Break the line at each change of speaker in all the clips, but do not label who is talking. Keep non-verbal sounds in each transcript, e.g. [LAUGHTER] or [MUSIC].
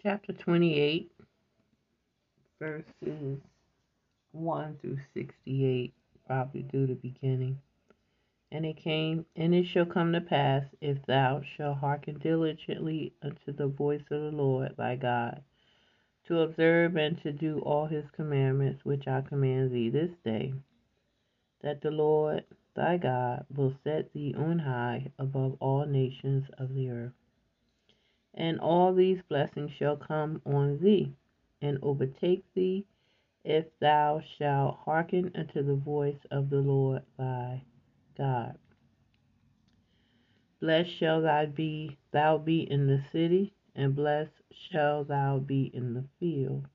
chapter 28, verses 1 through 68, probably do the beginning. And it came, and it shall come to pass, if thou shalt hearken diligently unto the voice of the Lord thy God, to observe and to do all his commandments which I command thee this day, that the Lord thy God will set thee on high above all nations of the earth. And all these blessings shall come on thee and overtake thee if thou shalt hearken unto the voice of the Lord thy God. Blessed shall thou be, thou be in the city, and blessed shall thou be in the field.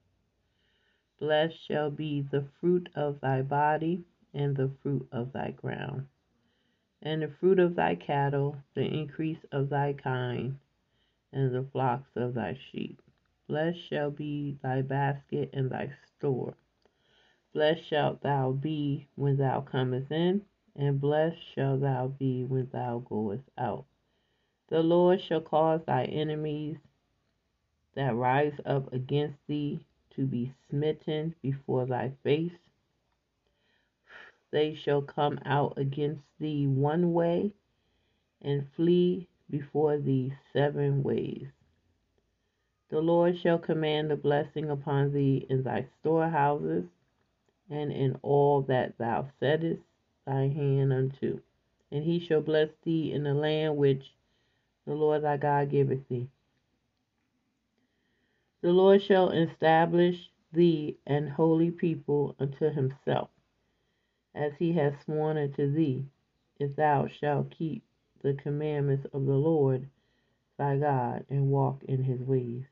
Blessed shall be the fruit of thy body, and the fruit of thy ground, and the fruit of thy cattle, the increase of thy kind, and the flocks of thy sheep. Blessed shall be thy basket and thy store. Blessed shalt thou be when thou comest in, and blessed shalt thou be when thou goest out. The Lord shall cause thy enemies that rise up against thee to be smitten before thy face. They shall come out against thee one way, and flee before thee seven ways. The Lord shall command a blessing upon thee in thy storehouses, and in all that thou settest thy hand unto. And he shall bless thee in the land which the Lord thy God giveth thee. The Lord shall establish thee an holy people unto himself, as he has sworn unto thee, if thou shalt keep the commandments of the Lord thy God, and walk in his ways.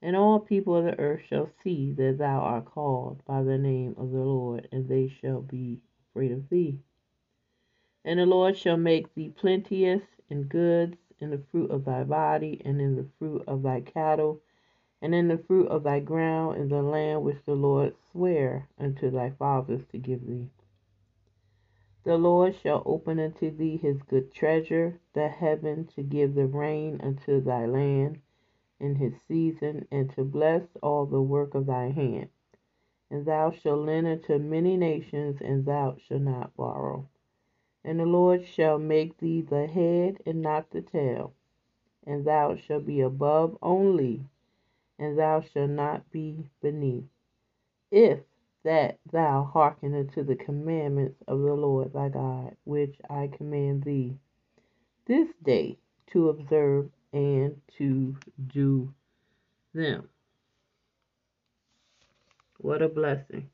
And all people of the earth shall see that thou art called by the name of the Lord, and they shall be afraid of thee. And the Lord shall make thee plenteous in goods, in the fruit of thy body, and in the fruit of thy cattle, and in the fruit of thy ground, in the land which the Lord sware unto thy fathers to give thee. The Lord shall open unto thee his good treasure, the heaven, to give the rain unto thy land in his season, and to bless all the work of thy hand. And thou shalt lend unto many nations, and thou shalt not borrow. And the Lord shall make thee the head and not the tail, and thou shalt be above only, and thou shalt not be beneath. If that thou hearken unto the commandments of the Lord thy God, which I command thee this day to observe and to do them. What a blessing.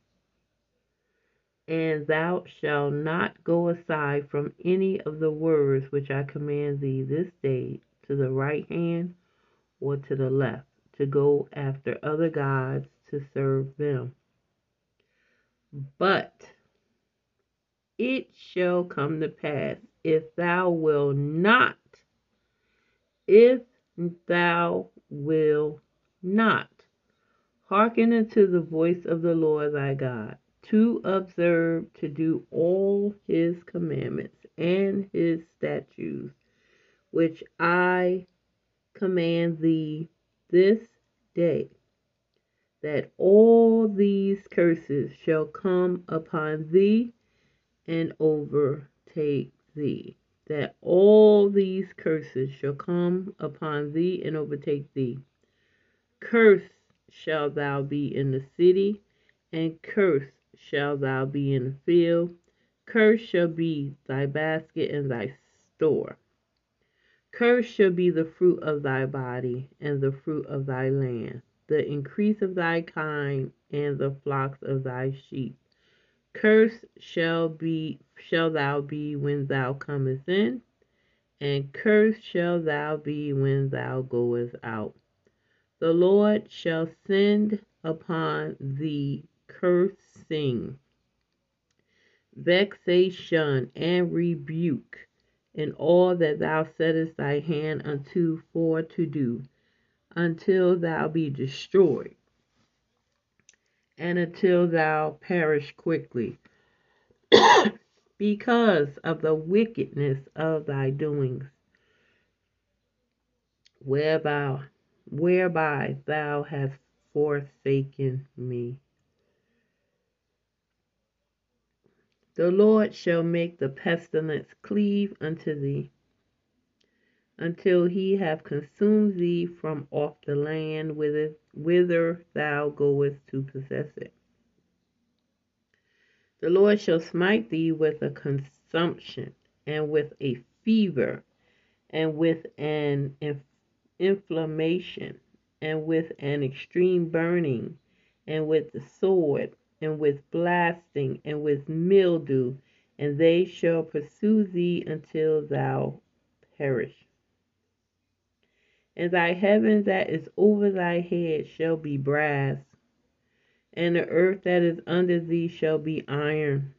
And thou shalt not go aside from any of the words which I command thee this day to the right hand or to the left, to go after other gods to serve them. But it shall come to pass if thou wilt not, if thou wilt not hearken unto the voice of the Lord thy God, to observe to do all his commandments and his statutes, which I command thee this day, that all these curses shall come upon thee and overtake thee. That all these curses shall come upon thee and overtake thee. Cursed shall thou be in the city, and cursed shall thou be in the field. Cursed shall be thy basket and thy store. Cursed shall be the fruit of thy body and the fruit of thy land, the increase of thy kind and the flocks of thy sheep. Cursed shall be shall thou be when thou comest in, and cursed shall thou be when thou goest out. The Lord shall send upon thee cursing, vexation, and rebuke in all that thou settest thy hand unto for to do, until thou be destroyed, and until thou perish quickly, [COUGHS] because of the wickedness of thy doings, whereby whereby thou hast forsaken me. The Lord shall make the pestilence cleave unto thee, until he have consumed thee from off the land whither, thou goest to possess it. The Lord shall smite thee with a consumption, and with a fever, and with an inflammation, and with an extreme burning, and with the sword, and with blasting, and with mildew, and they shall pursue thee until thou perish and thy heaven that is over thy head shall be brass, and the earth that is under thee shall be iron.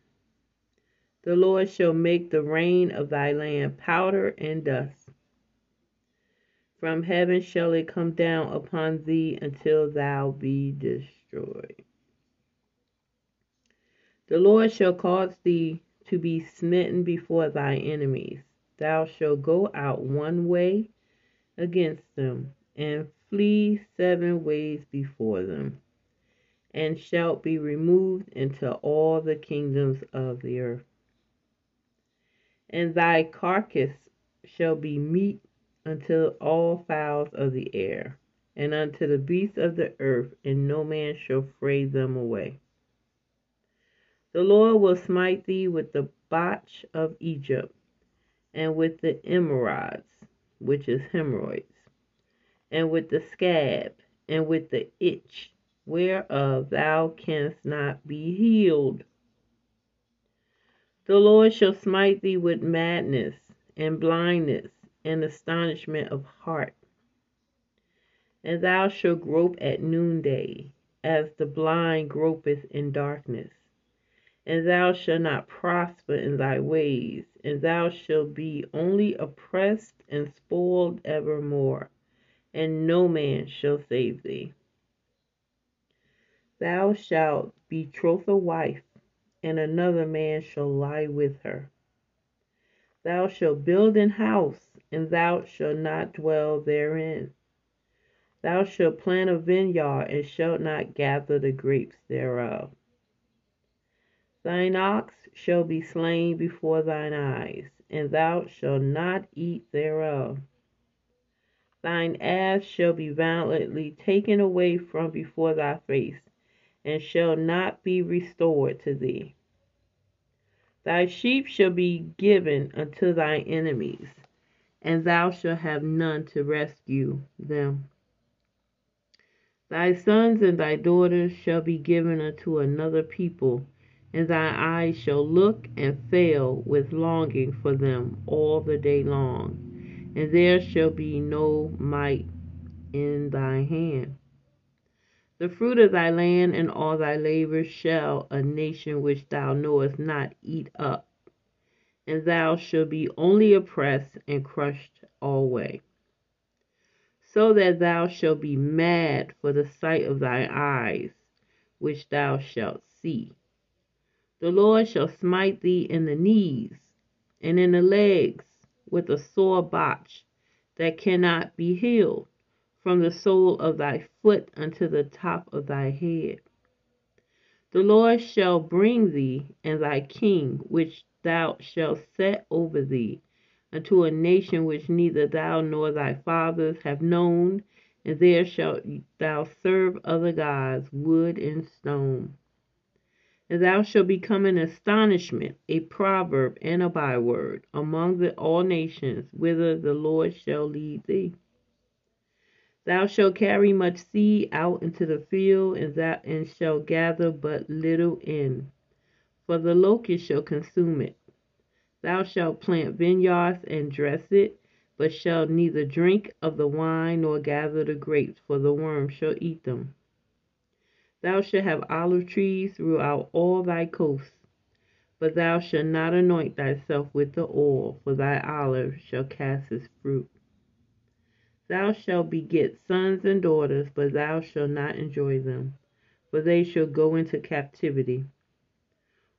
The Lord shall make the rain of thy land powder and dust. From heaven shall it come down upon thee until thou be destroyed. The Lord shall cause thee to be smitten before thy enemies. Thou shalt go out one way against them, and flee seven ways before them, and shalt be removed into all the kingdoms of the earth. And thy carcass shall be meat unto all fowls of the air, and unto the beasts of the earth, and no man shall fray them away. The Lord will smite thee with the botch of Egypt, and with the emerods, which is hemorrhoids, and with the scab, and with the itch, whereof thou canst not be healed. The Lord shall smite thee with madness, and blindness, and astonishment of heart. And thou shalt grope at noonday, as the blind gropeth in darkness and thou shalt not prosper in thy ways, and thou shalt be only oppressed and spoiled evermore, and no man shall save thee. Thou shalt betroth a wife, and another man shall lie with her. Thou shalt build an house, and thou shalt not dwell therein. Thou shalt plant a vineyard, and shalt not gather the grapes thereof. Thine ox shall be slain before thine eyes, and thou shalt not eat thereof. Thine ass shall be violently taken away from before thy face, and shall not be restored to thee. Thy sheep shall be given unto thy enemies, and thou shalt have none to rescue them. Thy sons and thy daughters shall be given unto another people and thy eyes shall look and fail with longing for them all the day long, and there shall be no might in thy hand. The fruit of thy land and all thy labors shall a nation which thou knowest not eat up, and thou shalt be only oppressed and crushed alway, so that thou shalt be mad for the sight of thy eyes, which thou shalt see the Lord shall smite thee in the knees and in the legs with a sore botch that cannot be healed, from the sole of thy foot unto the top of thy head. The Lord shall bring thee and thy king, which thou shalt set over thee, unto a nation which neither thou nor thy fathers have known, and there shalt thou serve other gods, wood and stone thou shalt become an astonishment, a proverb, and a byword among the, all nations whither the Lord shall lead thee. Thou shalt carry much seed out into the field, and that and shalt gather but little in, for the locust shall consume it. Thou shalt plant vineyards and dress it, but shalt neither drink of the wine nor gather the grapes, for the worm shall eat them. Thou shalt have olive trees throughout all thy coasts, but thou shalt not anoint thyself with the oil, for thy olive shall cast its fruit. Thou shalt beget sons and daughters, but thou shalt not enjoy them, for they shall go into captivity.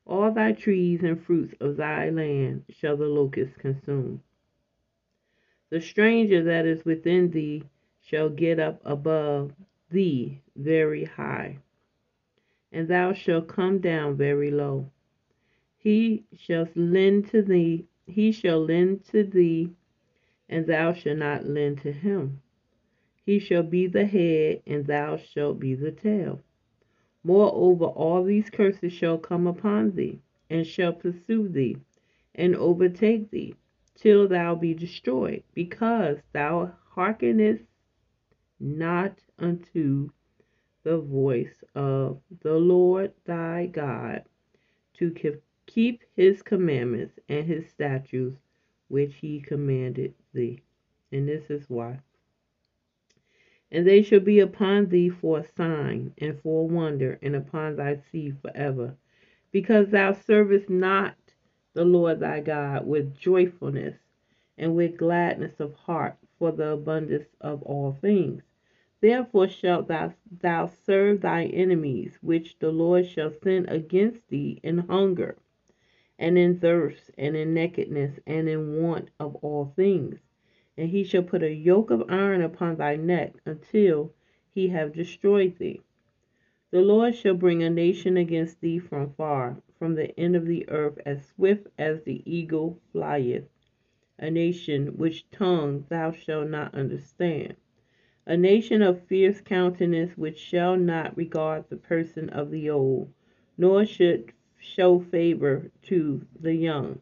All thy trees and fruits of thy land shall the locust consume. The stranger that is within thee shall get up above thee very high, and thou shalt come down very low. He shall lend to thee, he shall lend to thee, and thou shalt not lend to him. He shall be the head, and thou shalt be the tail. Moreover, all these curses shall come upon thee, and shall pursue thee, and overtake thee, till thou be destroyed, because thou hearkenest not unto the voice of the Lord thy God, to keep his commandments and his statutes which he commanded thee. And this is why. And they shall be upon thee for a sign and for a wonder, and upon thy seed forever, because thou servest not the Lord thy God with joyfulness and with gladness of heart for the abundance of all things. Therefore shalt thou, thou serve thy enemies, which the Lord shall send against thee in hunger, and in thirst, and in nakedness, and in want of all things and he shall put a yoke of iron upon thy neck until he have destroyed thee. The Lord shall bring a nation against thee from far, from the end of the earth, as swift as the eagle flieth, a nation which tongue thou shalt not understand, a nation of fierce countenance which shall not regard the person of the old, nor should show favor to the young.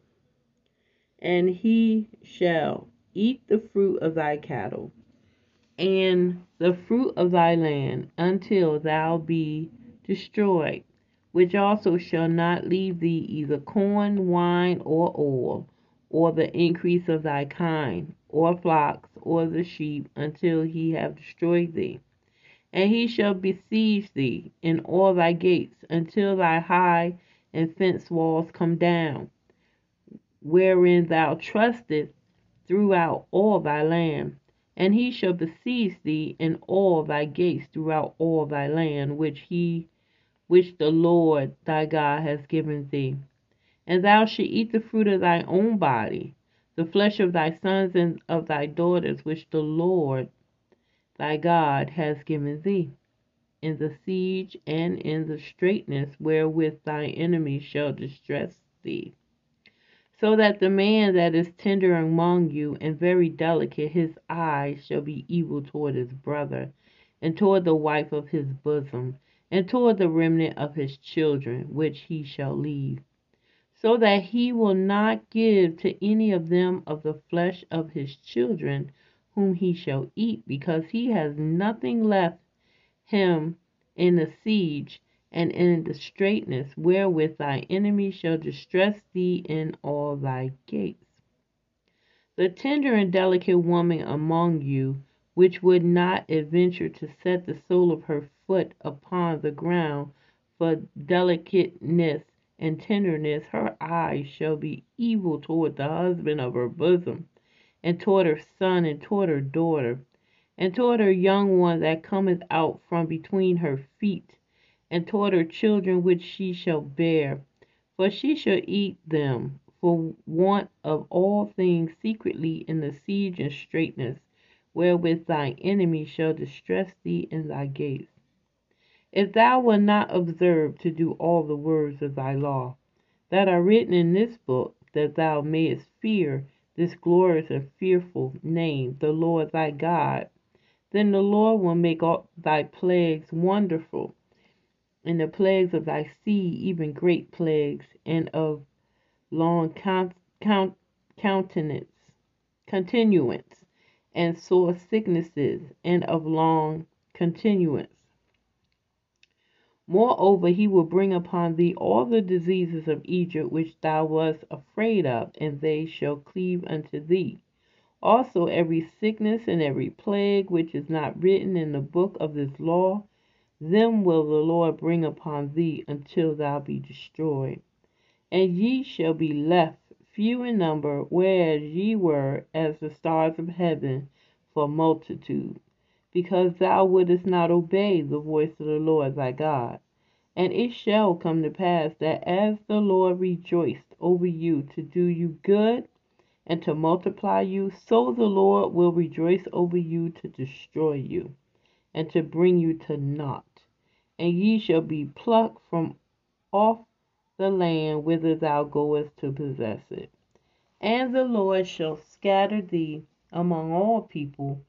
And he shall eat the fruit of thy cattle, and the fruit of thy land, until thou be destroyed, which also shall not leave thee either corn, wine, or oil, or the increase of thy kind, or flocks, or the sheep, until he have destroyed thee. And he shall besiege thee in all thy gates, until thy high and fenced walls come down, wherein thou trustest throughout all thy land. And he shall besiege thee in all thy gates throughout all thy land, which he which the Lord thy God has given thee. And thou shalt eat the fruit of thy own body, the flesh of thy sons and of thy daughters, which the Lord thy God has given thee, in the siege and in the straitness wherewith thy enemies shall distress thee. So that the man that is tender among you and very delicate, his eyes shall be evil toward his brother, and toward the wife of his bosom, and toward the remnant of his children, which he shall leave, so that he will not give to any of them of the flesh of his children, whom he shall eat, because he has nothing left him in the siege and in the straitness wherewith thy enemy shall distress thee in all thy gates. The tender and delicate woman among you, which would not adventure to set the sole of her foot upon the ground for delicateness and tenderness, her eyes shall be evil toward the husband of her bosom, and toward her son, and toward her daughter, and toward her young one that cometh out from between her feet and toward her children which she shall bear. For she shall eat them for want of all things secretly in the siege and straitness, wherewith thy enemy shall distress thee in thy gates. If thou wilt not observe to do all the words of thy law that are written in this book, that thou mayest fear this glorious and fearful name, the Lord thy God, then the Lord will make all thy plagues wonderful and the plagues of thy seed, even great plagues, and of long count, countenance, continuance, and sore sicknesses, and of long continuance. Moreover, he will bring upon thee all the diseases of Egypt which thou wast afraid of, and they shall cleave unto thee. Also, every sickness and every plague which is not written in the book of this law them will the Lord bring upon thee until thou be destroyed. And ye shall be left few in number, whereas ye were as the stars of heaven for multitude, because thou wouldest not obey the voice of the Lord thy God. And it shall come to pass that as the Lord rejoiced over you to do you good, and to multiply you, so the Lord will rejoice over you to destroy you, and to bring you to naught. And ye shall be plucked from off the land whither thou goest to possess it. And the Lord shall scatter thee among all people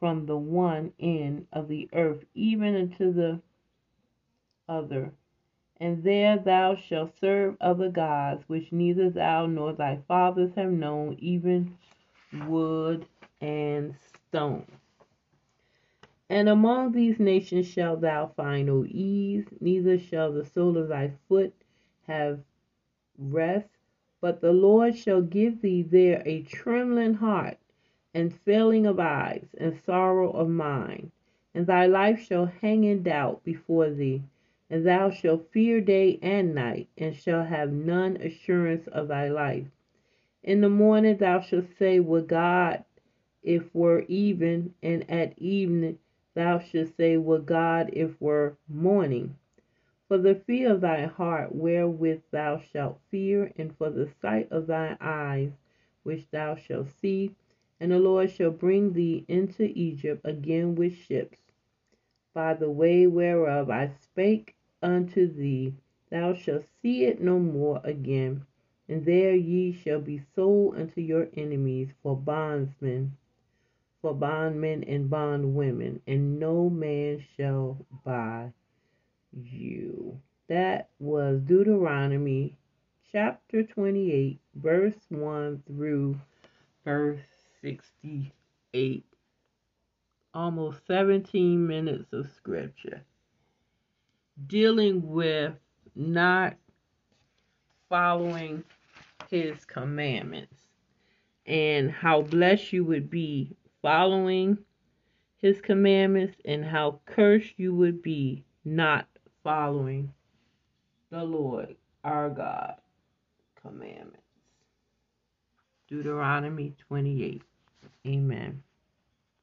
from the one end of the earth even unto the other. And there thou shalt serve other gods, which neither thou nor thy fathers have known, even wood and stone. And among these nations shalt thou find no ease, neither shall the sole of thy foot have rest, but the Lord shall give thee there a trembling heart, and failing of eyes, and sorrow of mind, and thy life shall hang in doubt before thee, and thou shalt fear day and night, and shalt have none assurance of thy life. In the morning thou shalt say, Would God if were even, and at evening thou shalt say, Would God if were morning. For the fear of thy heart wherewith thou shalt fear, and for the sight of thy eyes which thou shalt see, and the Lord shall bring thee into Egypt again with ships, by the way whereof I spake unto thee, thou shalt see it no more again, and there ye shall be sold unto your enemies for bondsmen, for bondmen and bondwomen, and no man shall buy you. That was Deuteronomy chapter 28, verse 1 through verse 68. Almost 17 minutes of scripture dealing with not following his commandments and how blessed you would be following his commandments and how cursed you would be not following the Lord our God commandments. Deuteronomy 28. Amen.